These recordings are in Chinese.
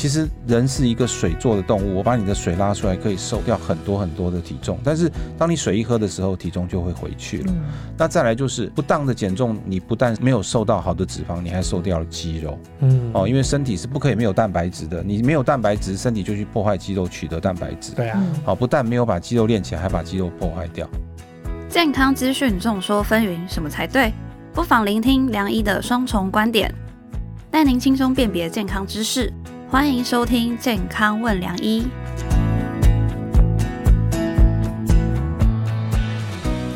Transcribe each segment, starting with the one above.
其实人是一个水做的动物，我把你的水拉出来可以瘦掉很多很多的体重，但是当你水一喝的时候，体重就会回去了。那再来就是不当的减重，你不但没有瘦到好的脂肪，你还瘦掉了肌肉。嗯，哦，因为身体是不可以没有蛋白质的，你没有蛋白质，身体就去破坏肌肉取得蛋白质。对啊，好，不但没有把肌肉练起来，还把肌肉破坏掉。健康资讯众说纷纭，什么才对？不妨聆听梁医的双重观点，带您轻松辨别健康知识。欢迎收听《健康问良医》，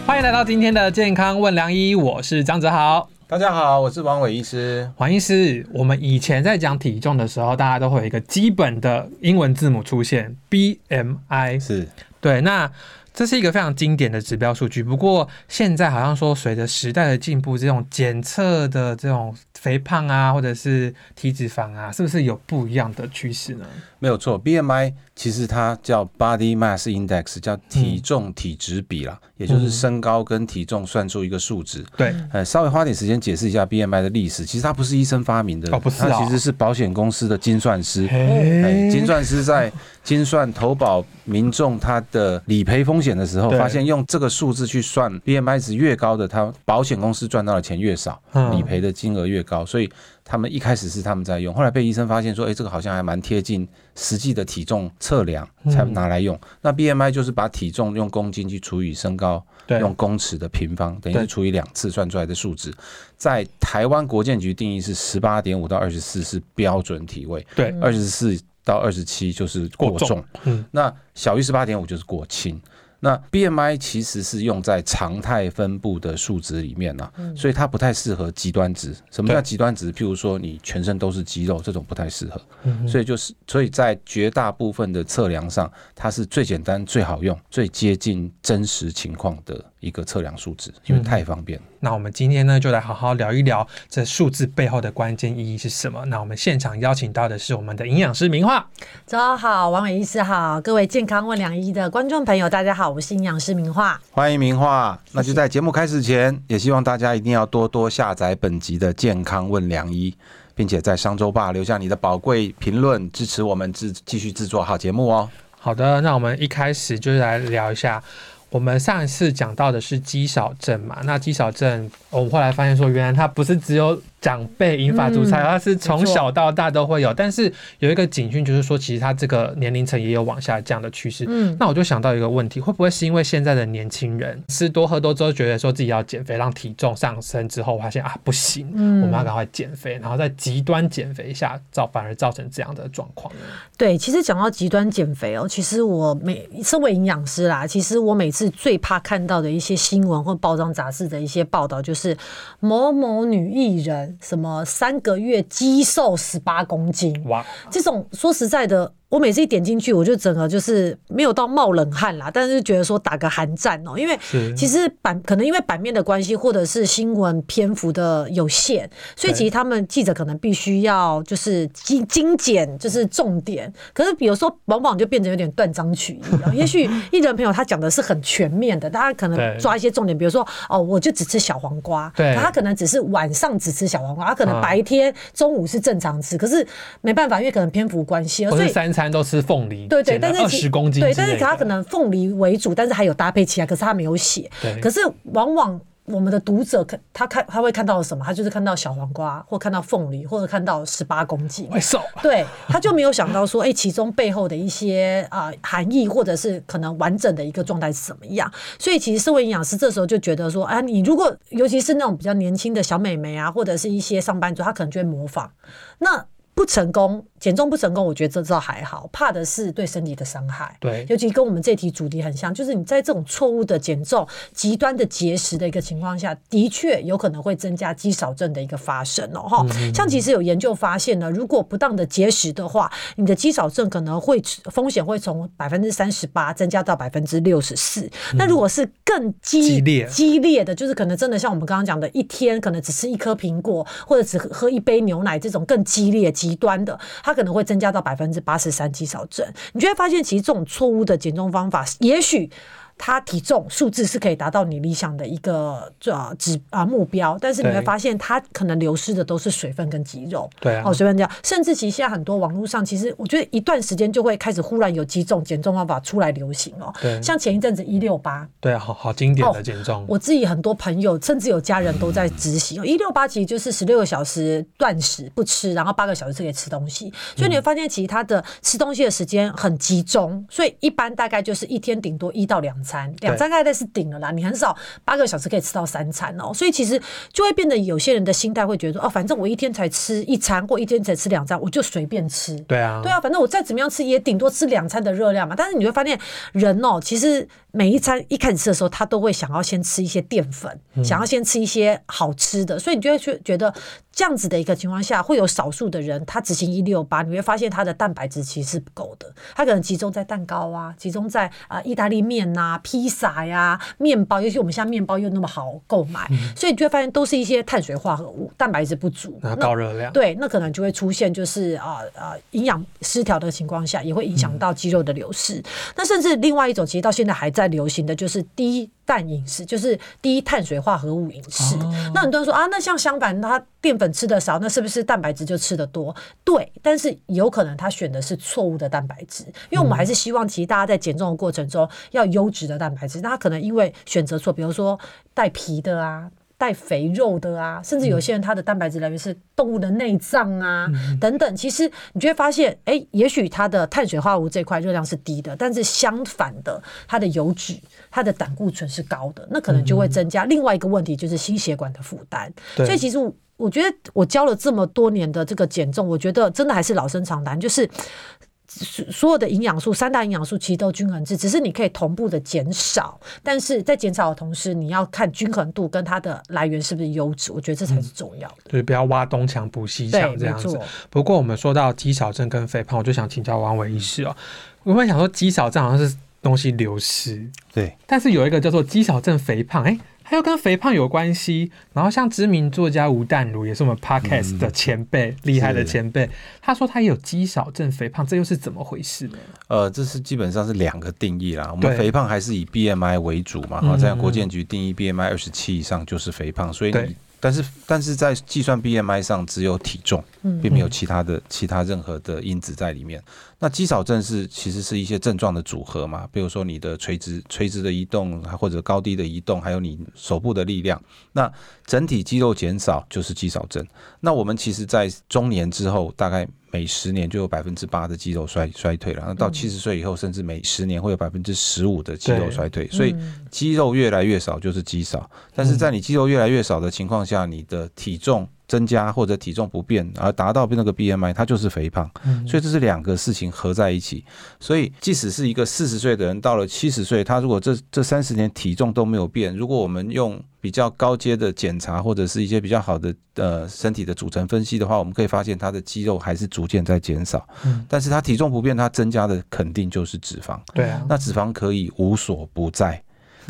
欢迎来到今天的《健康问良医》，我是张子豪。大家好，我是王伟医师。王医师，我们以前在讲体重的时候，大家都会有一个基本的英文字母出现，BMI。是对，那。这是一个非常经典的指标数据，不过现在好像说随着时代的进步，这种检测的这种肥胖啊，或者是体脂肪啊，是不是有不一样的趋势呢？没有错，BMI 其实它叫 Body Mass Index，叫体重体脂比啦，也就是身高跟体重算出一个数值。对，呃，稍微花点时间解释一下 BMI 的历史。其实它不是医生发明的，哦，不是，它其实是保险公司的精算师。哎，精算师在精算投保民众他的理赔风险的时候，发现用这个数字去算 BMI 值越高的，他保险公司赚到的钱越少，理赔的金额越高，所以。他们一开始是他们在用，后来被医生发现说，哎，这个好像还蛮贴近实际的体重测量，才拿来用。那 BMI 就是把体重用公斤去除以身高，用公尺的平方，等于是除以两次算出来的数值。在台湾国建局定义是十八点五到二十四是标准体位，对，二十四到二十七就是过重，嗯，那小于十八点五就是过轻。那 BMI 其实是用在常态分布的数值里面呢，所以它不太适合极端值。什么叫极端值？譬如说你全身都是肌肉，这种不太适合。所以就是，所以在绝大部分的测量上，它是最简单、最好用、最接近真实情况的。一个测量数值，因为太方便。那我们今天呢，就来好好聊一聊这数字背后的关键意义是什么。那我们现场邀请到的是我们的营养师明化。早上好，王伟医师好，各位健康问良医的观众朋友，大家好，我是营养师明化，欢迎明化。那就在节目开始前，也希望大家一定要多多下载本集的健康问良医，并且在商周吧留下你的宝贵评论，支持我们制继续制作好节目哦。好的，那我们一开始就来聊一下。我们上一次讲到的是肌少症嘛？那肌少症，我们后来发现说，原来它不是只有。长辈引发毒菜，它是从小到大都会有，但是有一个警讯，就是说其实它这个年龄层也有往下降的趋势。嗯，那我就想到一个问题，会不会是因为现在的年轻人吃多喝多之后，觉得说自己要减肥，让体重上升之后，发现啊不行，嗯，我们要赶快减肥，然后在极端减肥下造反而造成这样的状况。对，其实讲到极端减肥哦，其实我每身为营养师啦，其实我每次最怕看到的一些新闻或报章杂志的一些报道，就是某某女艺人。什么三个月肌瘦十八公斤？哇！这种说实在的。我每次一点进去，我就整个就是没有到冒冷汗啦，但是觉得说打个寒战哦，因为其实版可能因为版面的关系，或者是新闻篇幅的有限，所以其实他们记者可能必须要就是精精简，就是重点。可是比如说往往就变成有点断章取义啊。也许艺人朋友他讲的是很全面的，大家可能抓一些重点，比如说哦，我就只吃小黄瓜，对，他可能只是晚上只吃小黄瓜，他可能白天中午是正常吃，可是没办法，因为可能篇幅关系，所以三餐。都吃凤梨，对对，但是二十公斤，对，但是他可能凤梨为主，但是还有搭配其他，可是他没有写。对，可是往往我们的读者看他看他会看到什么？他就是看到小黄瓜，或看到凤梨，或者看到十八公斤，会瘦。对，他就没有想到说，哎，其中背后的一些啊含义，或者是可能完整的一个状态是怎么样？所以其实社会营养师这时候就觉得说，啊，你如果尤其是那种比较年轻的小美眉啊，或者是一些上班族，他可能就会模仿那。不成功，减重不成功，我觉得这倒还好，怕的是对身体的伤害。对，尤其跟我们这题主题很像，就是你在这种错误的减重、极端的节食的一个情况下，的确有可能会增加肌少症的一个发生哦。哈，像其实有研究发现呢，如果不当的节食的话，你的肌少症可能会风险会从百分之三十八增加到百分之六十四。那如果是更激烈激烈的，就是可能真的像我们刚刚讲的，一天可能只吃一颗苹果，或者只喝一杯牛奶这种更激烈。极端的，它可能会增加到百分之八十三肌少症。你就会发现，其实这种错误的减重方法，也许他体重数字是可以达到你理想的一个呃指啊目标，但是你会发现它可能流失的都是水分跟肌肉。对啊哦，随便这样，甚至其实现在很多网络上，其实我觉得一段时间就会开始忽然有几种减重方法出来流行哦。对像前一阵子一六八，对啊，好好经典哦的减重。我自己很多朋友，甚至有家人都在执行。一六八其实就是十六个小时断食不吃，然后八个小时是可以吃东西，所以你会发现其实他的吃东西的时间很集中，所以一般大概就是一天顶多一到两餐，两餐大概是顶了啦。你很少八个小时可以吃到三餐哦，所以其实就会变得有些人的心态会觉得说，哦，反正我一天才吃一餐，或一天才吃两餐，我就随便吃。对啊，对啊，反正我再怎么样吃也顶多吃两餐的热量嘛。但是你会发现，人哦，其实每一餐一开始吃的时候，他都会想要先吃一些淀粉，嗯想要先吃一些好吃的，所以你就会去觉得这样子的一个情况下，会有少数的人他执行一六八，你会发现他的蛋白质其实是不够的，他可能集中在蛋糕啊，集中在啊、意大利面呐、披萨呀、面包，尤其我们现在面包又那么好购买，嗯所以你就会发现都是一些碳水化合物，蛋白质不足，那高热量。对，那可能就会出现就是啊啊营养失调的情况下，也会影响到肌肉的流失。那甚至另外一种，其实到现在还在流行的就是低氮饮食，就是低碳水化合物饮食。那很多人说啊，那像相反，他淀粉吃的少，那是不是蛋白质就吃的多？对，但是有可能他选的是错误的蛋白质，因为我们还是希望其实大家在减重的过程中要优质的蛋白质，那他可能因为选择错，比如说带皮的啊。带肥肉的啊，甚至有些人他的蛋白质来源是动物的内脏啊，等等。其实你就会发现，哎、也许它的碳水化合物这块热量是低的，但是相反的，它的油脂、它的胆固醇是高的，那可能就会增加另外一个问题，就是心血管的负担。对所以其实我我觉得我教了这么多年的这个减重，我觉得真的还是老生常谈，就是。所所有的营养素，三大营养素其实都均衡制，只是你可以同步的减少，但是在减少的同时，你要看均衡度跟它的来源是不是优质，我觉得这才是重要的。就是不要挖东墙补西对，墙这样子。。不过我们说到肌少症跟肥胖，我就想请教王伟医师哦。我会想说肌少症好像是东西流失，对，但是有一个叫做肌少症肥胖，哎、它又跟肥胖有关系。然后像知名作家吴淡如，也是我们 podcast 的前辈，厉、害的前辈，他说他也有肌少症肥胖，这又是怎么回事呢？呃，这是基本上是两个定义啦。我对们肥胖还是以 BMI 为主嘛，嗯好，这样国健局定义 BMI 二十七以上就是肥胖，所以你但是但是在计算 BMI 上只有体重，嗯并没有其他的其他任何的因子在里面。那肌少症是其实是一些症状的组合嘛，比如说你的垂直垂直的移动，或者高低的移动，还有你手部的力量。那整体肌肉减少就是肌少症。那我们其实，在中年之后，大概每十年就有百分之八的肌肉衰衰退了。那到七十岁以后，甚至每十年会有百分之十五的肌肉衰退。所以肌肉越来越少就是肌少。但是在你肌肉越来越少的情况下，你的体重增加或者体重不变，而达到那个 BMI，它就是肥胖。所以这是两个事情合在一起。所以即使是一个四十岁的人，到了七十岁，他如果这这三十年体重都没有变，如果我们用比较高阶的检查或者是一些比较好的呃身体的组成分析的话，我们可以发现他的肌肉还是逐渐在减少。嗯但是他体重不变，他增加的肯定就是脂肪。对啊，那脂肪可以无所不在。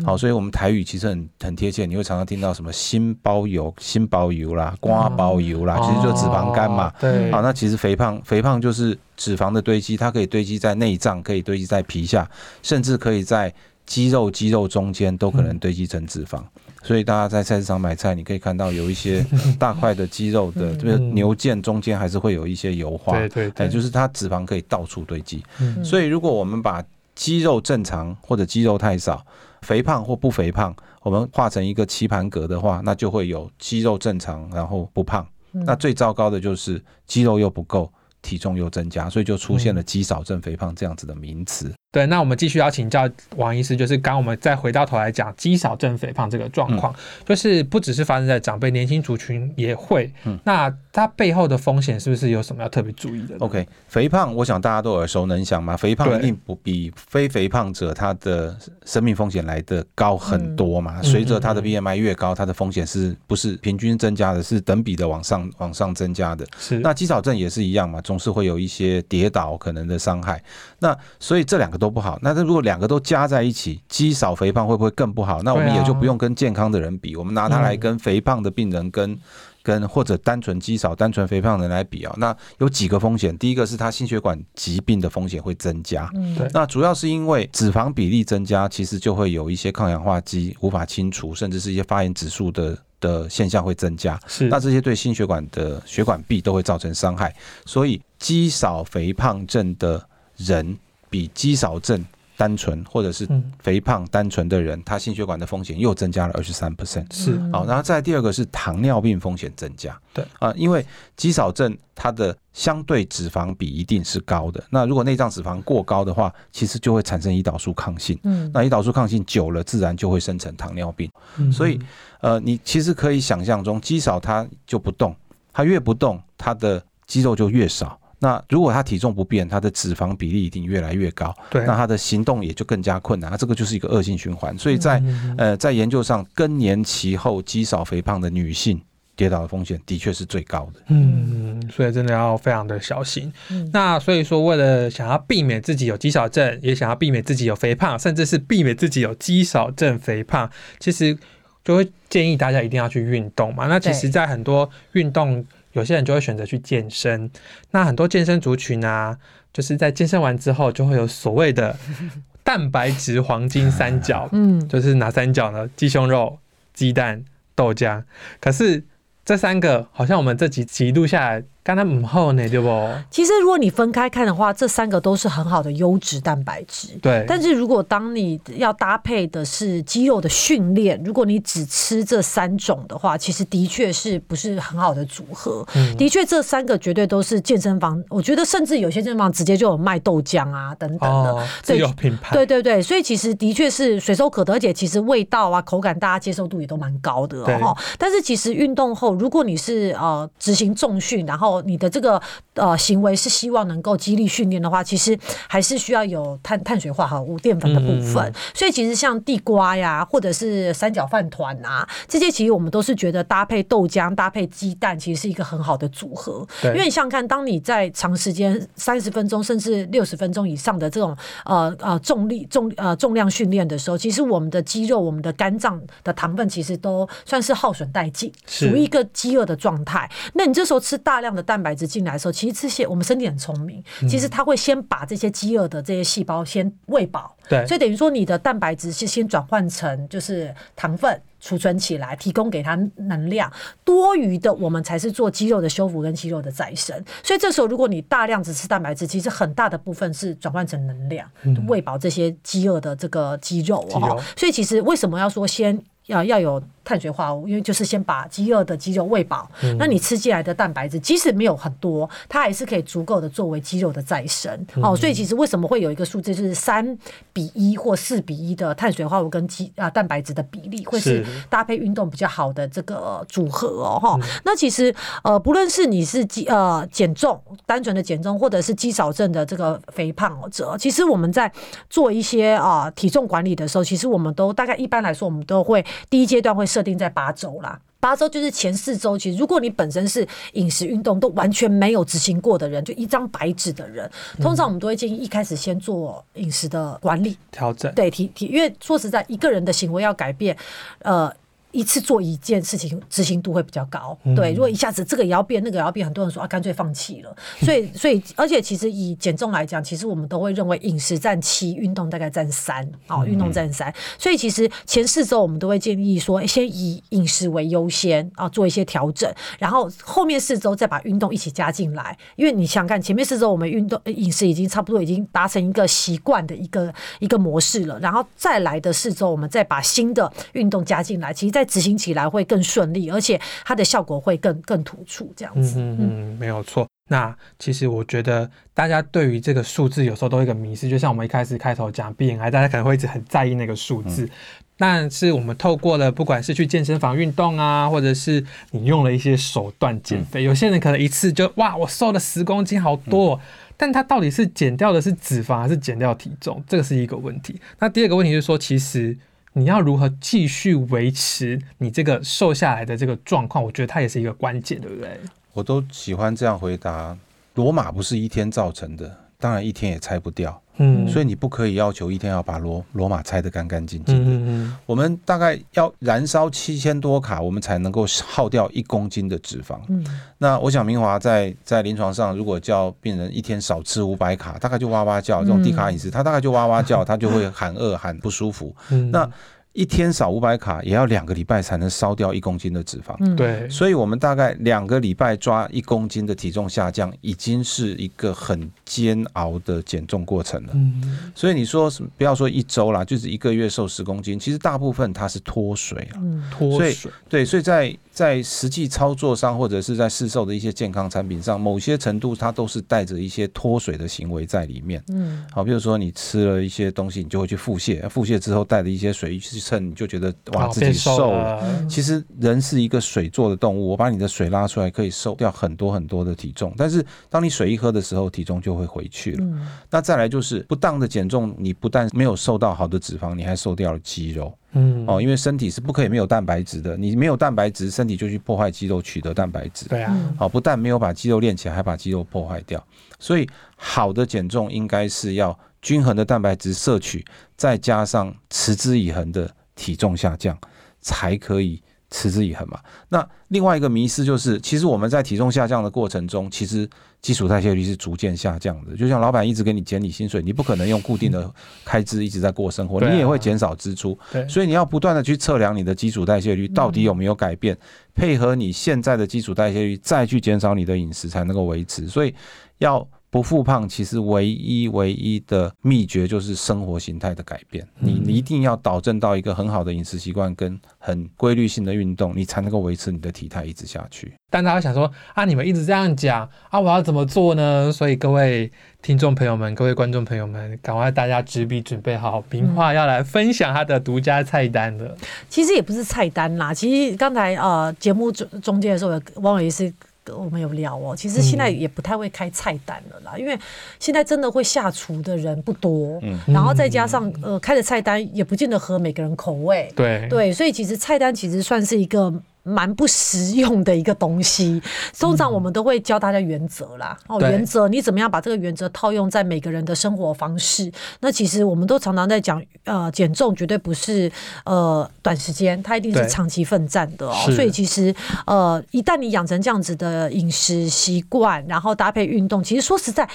好，所以我们台语其实很很贴切，你会常常听到什么心包油、心包油啦、瓜包油啦，其实就是脂肪肝嘛哦。对，好，那其实肥胖，肥胖就是脂肪的堆积，它可以堆积在内脏，可以堆积在皮下，甚至可以在肌肉肌肉中间都可能堆积成脂肪。所以大家在菜市场买菜，你可以看到有一些 大块的肌肉的，就是牛腱中间还是会有一些油花，哎，对对对，就是它脂肪可以到处堆积。嗯所以如果我们把肌肉正常或者肌肉太少，肥胖或不肥胖，我们画成一个棋盘格的话，那就会有肌肉正常，然后不胖。那最糟糕的就是肌肉又不够，体重又增加，所以就出现了肌少症肥胖这样子的名词。对，那我们继续要请教王医师，就是刚我们再回到头来讲肌少症肥胖这个状况，就是不只是发生在长辈，年轻族群也会。嗯那它背后的风险是不是有什么要特别注意的 OK，肥胖，我想大家都耳熟能详嘛。肥胖对一定不比非肥胖者他的生命风险来的高很多嘛。嗯随着他的嗯 BMI 越高，他的风险是不是平均增加的？是等比的往上往上增加的。是那肌少症也是一样嘛，总是会有一些跌倒可能的伤害。那所以这两个都都不好。那这如果两个都加在一起，肌少肥胖会不会更不好？那我们也就不用跟健康的人比，我们拿它来跟肥胖的病人跟。跟或者单纯肌少、单纯肥胖的人来比啊，那有几个风险。第一个是他心血管疾病的风险会增加，嗯对那主要是因为脂肪比例增加，其实就会有一些抗氧化剂无法清除，甚至是一些发炎指数的的现象会增加。是那这些对心血管的血管壁都会造成伤害，所以肌少肥胖症的人比肌少症单纯或者是嗯肥胖单纯的人，他心血管的风险又增加了二十三 percent。是好，然后再第二个是糖尿病风险增加。对啊，因为肌少症它的相对脂肪比一定是高的，那如果内脏脂肪过高的话，其实就会产生胰岛素抗性。嗯那胰岛素抗性久了，自然就会生成糖尿病。嗯所以呃，你其实可以想象中，肌少它就不动，它越不动，它的肌肉就越少。那如果他体重不变，他的脂肪比例一定越来越高，对，那他的行动也就更加困难。那这个就是一个恶性循环。所以在嗯呃在研究上，更年期后肌少肥胖的女性跌倒的风险的确是最高的。嗯，所以真的要非常的小心。嗯那所以说，为了想要避免自己有肌少症，也想要避免自己有肥胖，甚至是避免自己有肌少症肥胖，其实就会建议大家一定要去运动嘛。那其实，在很多运动，有些人就会选择去健身。那很多健身族群啊，就是在健身完之后，就会有所谓的 蛋白质黄金三角，嗯，就是哪三角呢？鸡胸肉、鸡蛋、豆浆。可是这三个好像我们这几集录下来，刚刚母后呢，对不？其实如果你分开看的话，这三个都是很好的优质蛋白质。对，但是如果当你要搭配的是肌肉的训练，如果你只吃这三种的话，其实的确是不是很好的组合。嗯的确，这三个绝对都是健身房，我觉得甚至有些健身房直接就有卖豆浆啊等等的。哦，自有品牌，对对对，所以其实的确是随手可得，而且其实味道啊、口感大家接受度也都蛮高的对哦。但是其实运动后，如果你是呃执行重训，然后你的这个呃行为是希望能够激励训练的话，其实还是需要有碳碳水化合物、淀粉的部分。嗯嗯所以其实像地瓜呀，或者是三角饭团啊，这些其实我们都是觉得搭配豆浆、搭配鸡蛋，其实是一个很好的组合。因为你想想看，当你在长时间三十分钟甚至六十分钟以上的这种呃呃重力重呃重量训练的时候，其实我们的肌肉、我们的肝脏的糖分其实都算是耗损殆尽，是属于一个饥饿的状态。那你这时候吃大量的蛋白质进来的时候，其实这些我们身体很聪明，嗯其实它会先把这些饥饿的这些细胞先喂饱，对所以等于说你的蛋白质是先转换成就是糖分。储存起来，提供给它能量，多余的我们才是做肌肉的修复跟肌肉的再生。所以这时候，如果你大量只吃蛋白质，其实很大的部分是转换成能量，喂饱这些饥饿的这个肌肉肌肉哦。所以其实为什么要说先要要有碳水化合物？因为就是先把饥饿的肌肉喂饱，那你吃进来的蛋白质即使没有很多，它还是可以足够的作为肌肉的再生哦。所以其实为什么会有一个数字，就是三比一或四比一的碳水化合物跟肌啊蛋白质的比例，会是是搭配运动比较好的这个组合哦哈。那其实呃，不论是你是肌呃减重，单纯的减重，或者是肌少症的这个肥胖者，其实我们在做一些啊、体重管理的时候，其实我们都大概一般来说，我们都会第一阶段会设定在八周啦。八周就是前四周，其实如果你本身是饮食运动都完全没有执行过的人，就一张白纸的人，通常我们都会建议一开始先做饮食的管理，调整，对体体，因为说实在，一个人的行为要改变，呃。一次做一件事情，执行度会比较高。对，如果一下子这个也要变，那个也要变，很多人说啊，干脆放弃了。所以，所以，而且其实以减重来讲，其实我们都会认为饮食占七，运动大概占三，哦，运动占三。所以其实前四周我们都会建议说，先以饮食为优先啊，做一些调整，然后后面四周再把运动一起加进来。因为你想想看，前面四周我们运动呃饮食已经差不多已经达成一个习惯的一个一个模式了，然后再来的四周我们再把新的运动加进来，其实在执行起来会更顺利，而且它的效果会更更突出。这样嗯子，嗯嗯，没有错。那其实我觉得大家对于这个数字有时候都有一个迷失，就像我们一开始开头讲 BMI，大家可能会一直很在意那个数字。但是我们透过了，不管是去健身房运动啊，或者是你用了一些手段减肥，有些人可能一次就哇，我瘦了十公斤，好多哦、但他到底是减掉的是脂肪还是减掉体重，这个是一个问题。那第二个问题就是说，其实你要如何继续维持你这个瘦下来的这个状况，我觉得它也是一个关键，对不对？我都喜欢这样回答：罗马不是一天造成的，当然一天也拆不掉。嗯，所以你不可以要求一天要把罗罗马拆得干干净净的。嗯嗯我们大概要燃烧七千多卡，我们才能够耗掉一公斤的脂肪。嗯那我想明华在在临床上，如果叫病人一天少吃五百卡，大概就哇哇叫。这种低卡饮食，他大概就哇哇叫，他就会喊饿喊不舒服。嗯，那一天少五百卡，也要两个礼拜才能烧掉一公斤的脂肪。嗯，对，所以，我们大概两个礼拜抓一公斤的体重下降，已经是一个很煎熬的减重过程了。嗯所以你说不要说一周啦，就是一个月瘦十公斤，其实大部分它是脱水啊。嗯脱水，对，所以在在实际操作上，或者是在市售的一些健康产品上，某些程度它都是带着一些脱水的行为在里面。嗯好，比如说你吃了一些东西，你就会去腹泻，腹泻之后带着一些水去称，你就觉得哇自己瘦瘦了。其实人是一个水做的动物，我把你的水拉出来，可以瘦掉很多很多的体重。但是当你水一喝的时候，体重就会回去了。嗯那再来就是不当的减重，你不但没有瘦到好的脂肪，你还瘦掉了肌肉嗯，哦，因为身体是不可以没有蛋白质的，你没有蛋白质，身体就去破坏肌肉取得蛋白质。对啊，嗯好，不但没有把肌肉练起来，还把肌肉破坏掉。所以好的减重应该是要均衡的蛋白质摄取，再加上持之以恒的体重下降，才可以持之以恒嘛。那另外一个迷思就是，其实我们在体重下降的过程中，其实基础代谢率是逐渐下降的。就像老板一直给你减你薪水，你不可能用固定的开支一直在过生活，你也会减少支出。对，所以你要不断的去测量你的基础代谢率到底有没有改变，配合你现在的基础代谢率，再去减少你的饮食才能够维持。所以要不复胖，其实唯一唯一的秘诀就是生活形态的改变。你一定要导正到一个很好的饮食习惯跟很规律性的运动，你才能够维持你的体态一直下去。但大家想说啊，你们一直这样讲啊，我要怎么做呢？所以各位听众朋友们，各位观众朋友们，赶快大家纸笔准备好，明话要来分享他的独家菜单了。其实也不是菜单啦，其实刚才呃节目中中间的时候，有汪伟是我们有聊哦，其实现在也不太会开菜单了啦，因为现在真的会下厨的人不多，嗯。然后再加上呃开的菜单也不见得合每个人口味，对，对，所以其实菜单其实算是一个。蛮不实用的一个东西，通常我们都会教大家原则啦。哦，原则你怎么样把这个原则套用在每个人的生活方式？那其实我们都常常在讲，呃，减重绝对不是呃短时间，它一定是对长期奋战的哦。所以其实呃，一旦你养成这样子的饮食习惯，然后搭配运动，其实说实在，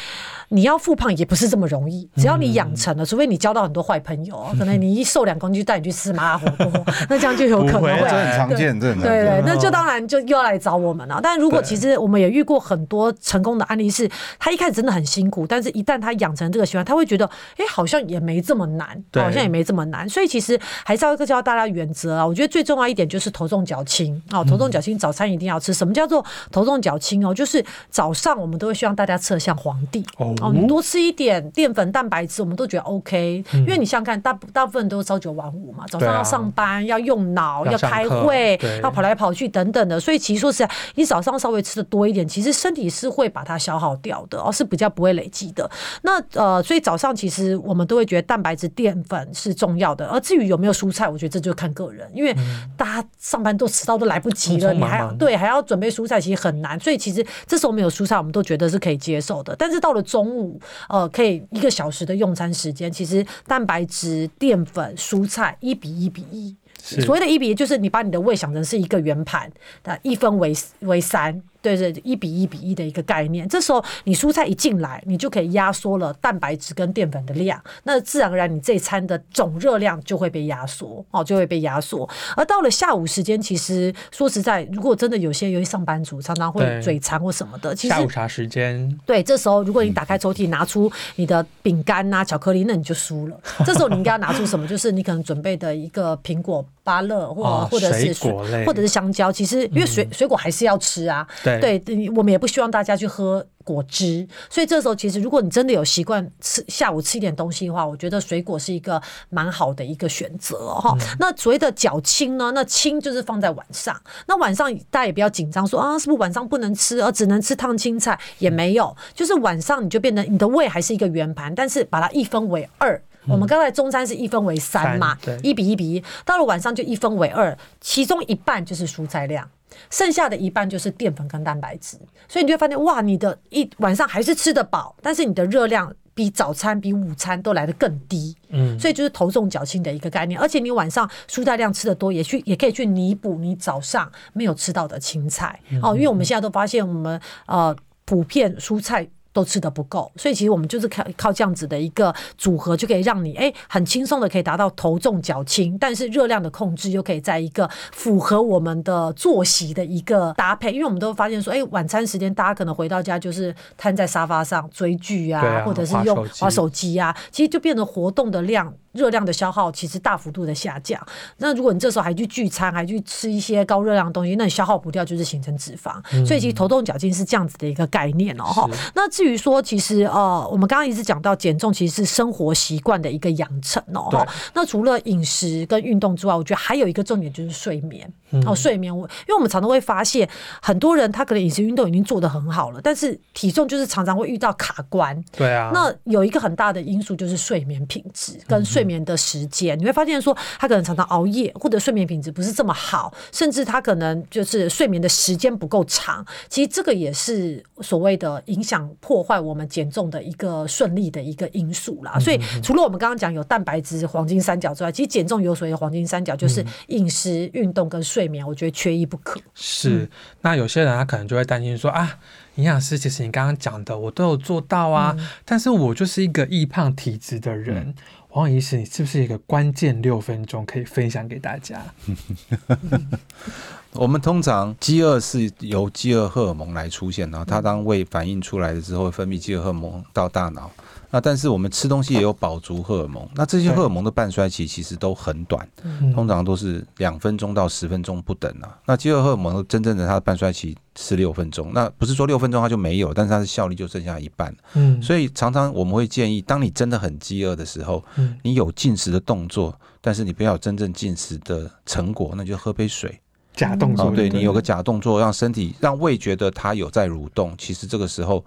你要复胖也不是这么容易。只要你养成了，除非你交到很多坏朋友，可能你一瘦两公斤就带你去吃麻辣火锅，那这样就有可能不会会这很常见，这很常见。对，那就当然就又要来找我们了。但如果其实我们也遇过很多成功的案例，是他一开始真的很辛苦，但是一旦他养成这个习惯，他会觉得，哎，好像也没这么难，好像也没这么难。所以其实还是要教大家原则啊。我觉得最重要一点就是头重脚轻哦，头重脚轻，早餐一定要吃。什么叫做头重脚轻哦？就是早上我们都会希望大家吃的像皇帝哦哦，你多吃一点淀粉、蛋白质，我们都觉得 OK。因嗯为你想想看，大大部分都是朝九晚五嘛，早上要上班，要用脑，要要开会对，要跑来跑去等等的。所以其实说实在，你早上稍微吃的多一点，其实身体是会把它消耗掉的，哦，是比较不会累积的。那呃，所以早上其实我们都会觉得蛋白质、淀粉是重要的。而至于有没有蔬菜，我觉得这就看个人，因为大家上班都迟到都来不及了，你还忙忙对还要准备蔬菜，其实很难。所以其实这时候没有蔬菜，我们都觉得是可以接受的。但是到了中午，呃，可以一个小时的用餐时间，其实蛋白质、淀粉、蔬菜一比一比一。所谓的一比一，就是你把你的胃想成是一个圆盘，那一分为为三，对对，一比一比一的一个概念。这时候你蔬菜一进来，你就可以压缩了蛋白质跟淀粉的量，那自然而然你这一餐的总热量就会被压缩，哦，就会被压缩。而到了下午时间，其实说实在，如果真的有些有些上班族常常会嘴馋或什么的，其实下午茶时间，对，这时候如果你打开抽屉拿出你的饼干呐、巧克力，那你就输了。这时候你应该要拿出什么？就是你可能准备的一个苹果、芭乐，或、哦或者是水果类嗯或者是香蕉。其实因为水、水果还是要吃啊，对对，我们也不希望大家去喝果汁，所以这时候其实如果你真的有习惯吃下午吃一点东西的话，我觉得水果是一个蛮好的一个选择那所谓的脚轻呢，那轻就是放在晚上，那晚上大家也不要紧张说啊，是不是晚上不能吃，而只能吃烫青菜？也没有，就是晚上你就变得你的胃还是一个圆盘，但是把它一分为二。我们刚才中餐是一分为三嘛一比一比一，到了晚上就一分为二，其中一半就是蔬菜量。剩下的一半就是淀粉跟蛋白质，所以你就会发现，哇，你的一晚上还是吃得饱，但是你的热量比早餐、比午餐都来得更低。嗯，所以就是头重脚轻的一个概念，而且你晚上蔬菜量吃的多，也去也可以去弥补你早上没有吃到的青菜哦。因为我们现在都发现，我们呃普遍蔬菜。都吃的不够，所以其实我们就是靠靠这样子的一个组合，就可以让你哎很轻松的可以达到头重脚轻，但是热量的控制又可以在一个符合我们的作息的一个搭配。因为我们都发现说，哎，晚餐时间大家可能回到家就是瘫在沙发上追剧啊，啊或者是用滑手机啊，其实就变得活动的量。热量的消耗其实大幅度的下降。那如果你这时候还去聚餐，还去吃一些高热量的东西，那你消耗不掉，就是形成脂肪。所以其实头重脚轻是这样子的一个概念哦。那至于说，其实呃，我们刚刚一直讲到减重，其实是生活习惯的一个养成哦。哈，那除了饮食跟运动之外，我觉得还有一个重点就是睡眠。哦，睡眠，我因为我们常常会发现，很多人他可能饮食运动已经做得很好了，但是体重就是常常会遇到卡关。对啊，那有一个很大的因素就是睡眠品质跟睡眠的时间，你会发现说他可能常常熬夜，或者睡眠品质不是这么好，甚至他可能就是睡眠的时间不够长。其实这个也是所谓的影响破坏我们减重的一个顺利的一个因素啦。所以除了我们刚刚讲有蛋白质黄金三角之外，其实减重有所谓的黄金三角，就是饮食、运动跟睡眠，我觉得缺一不可。是，那有些人他可能就会担心说啊，营养师，其实你刚刚讲的我都有做到啊，但是我就是一个易胖体质的人。黄医师，你是不是一个关键六分钟可以分享给大家？我们通常饥饿是由饥饿荷尔蒙来出现，然后它当胃反应出来的之后，分泌饥饿荷尔蒙到大脑。那但是我们吃东西也有饱足荷尔蒙，那这些荷尔蒙的半衰期其实都很短，通常都是两分钟到十分钟不等啊。那饥饿荷尔蒙真正的它的半衰期是六分钟，那不是说六分钟它就没有，但是它的效率就剩下一半。嗯，所以常常我们会建议，当你真的很饥饿的时候，你有进食的动作，但是你不要有真正进食的成果，那就喝杯水。假动作，哦，对你有个假动作，让身体让胃觉得它有在蠕动，其实这个时候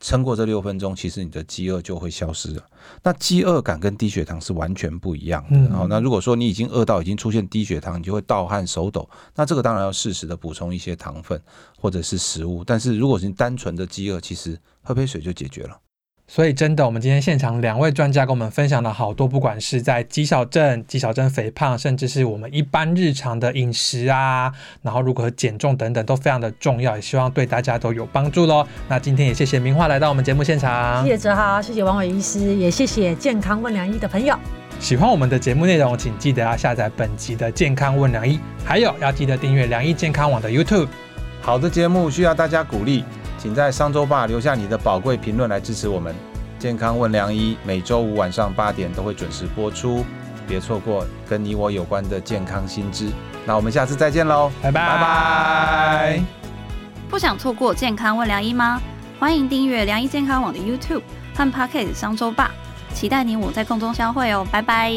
撑过这六分钟，其实你的饥饿就会消失了。那饥饿感跟低血糖是完全不一样的。嗯好，那如果说你已经饿到已经出现低血糖，你就会盗汗、手抖，那这个当然要适时的补充一些糖分或者是食物。但是如果是单纯的饥饿，其实喝杯水就解决了。所以真的，我们今天现场两位专家跟我们分享了好多，不管是在肌少症、肌少症肥胖，甚至是我们一般日常的饮食啊，然后如何减重等等，都非常的重要，也希望对大家都有帮助喽。那今天也谢谢明华来到我们节目现场，谢谢哲豪，谢谢王伟医师，也谢谢健康问良医的朋友。喜欢我们的节目内容，请记得要下载本集的健康问良医，还有要记得订阅良医健康网的 YouTube。好的节目需要大家鼓励，请在商周吧留下你的宝贵评论来支持我们。健康问良医每周五晚上八点都会准时播出，别错过跟你我有关的健康新知。那我们下次再见喽，拜拜拜拜。不想错过健康问良医吗？欢迎订阅良医健康网的 YouTube 和 Pocket 商周吧，期待你我在空中相会哦，拜拜。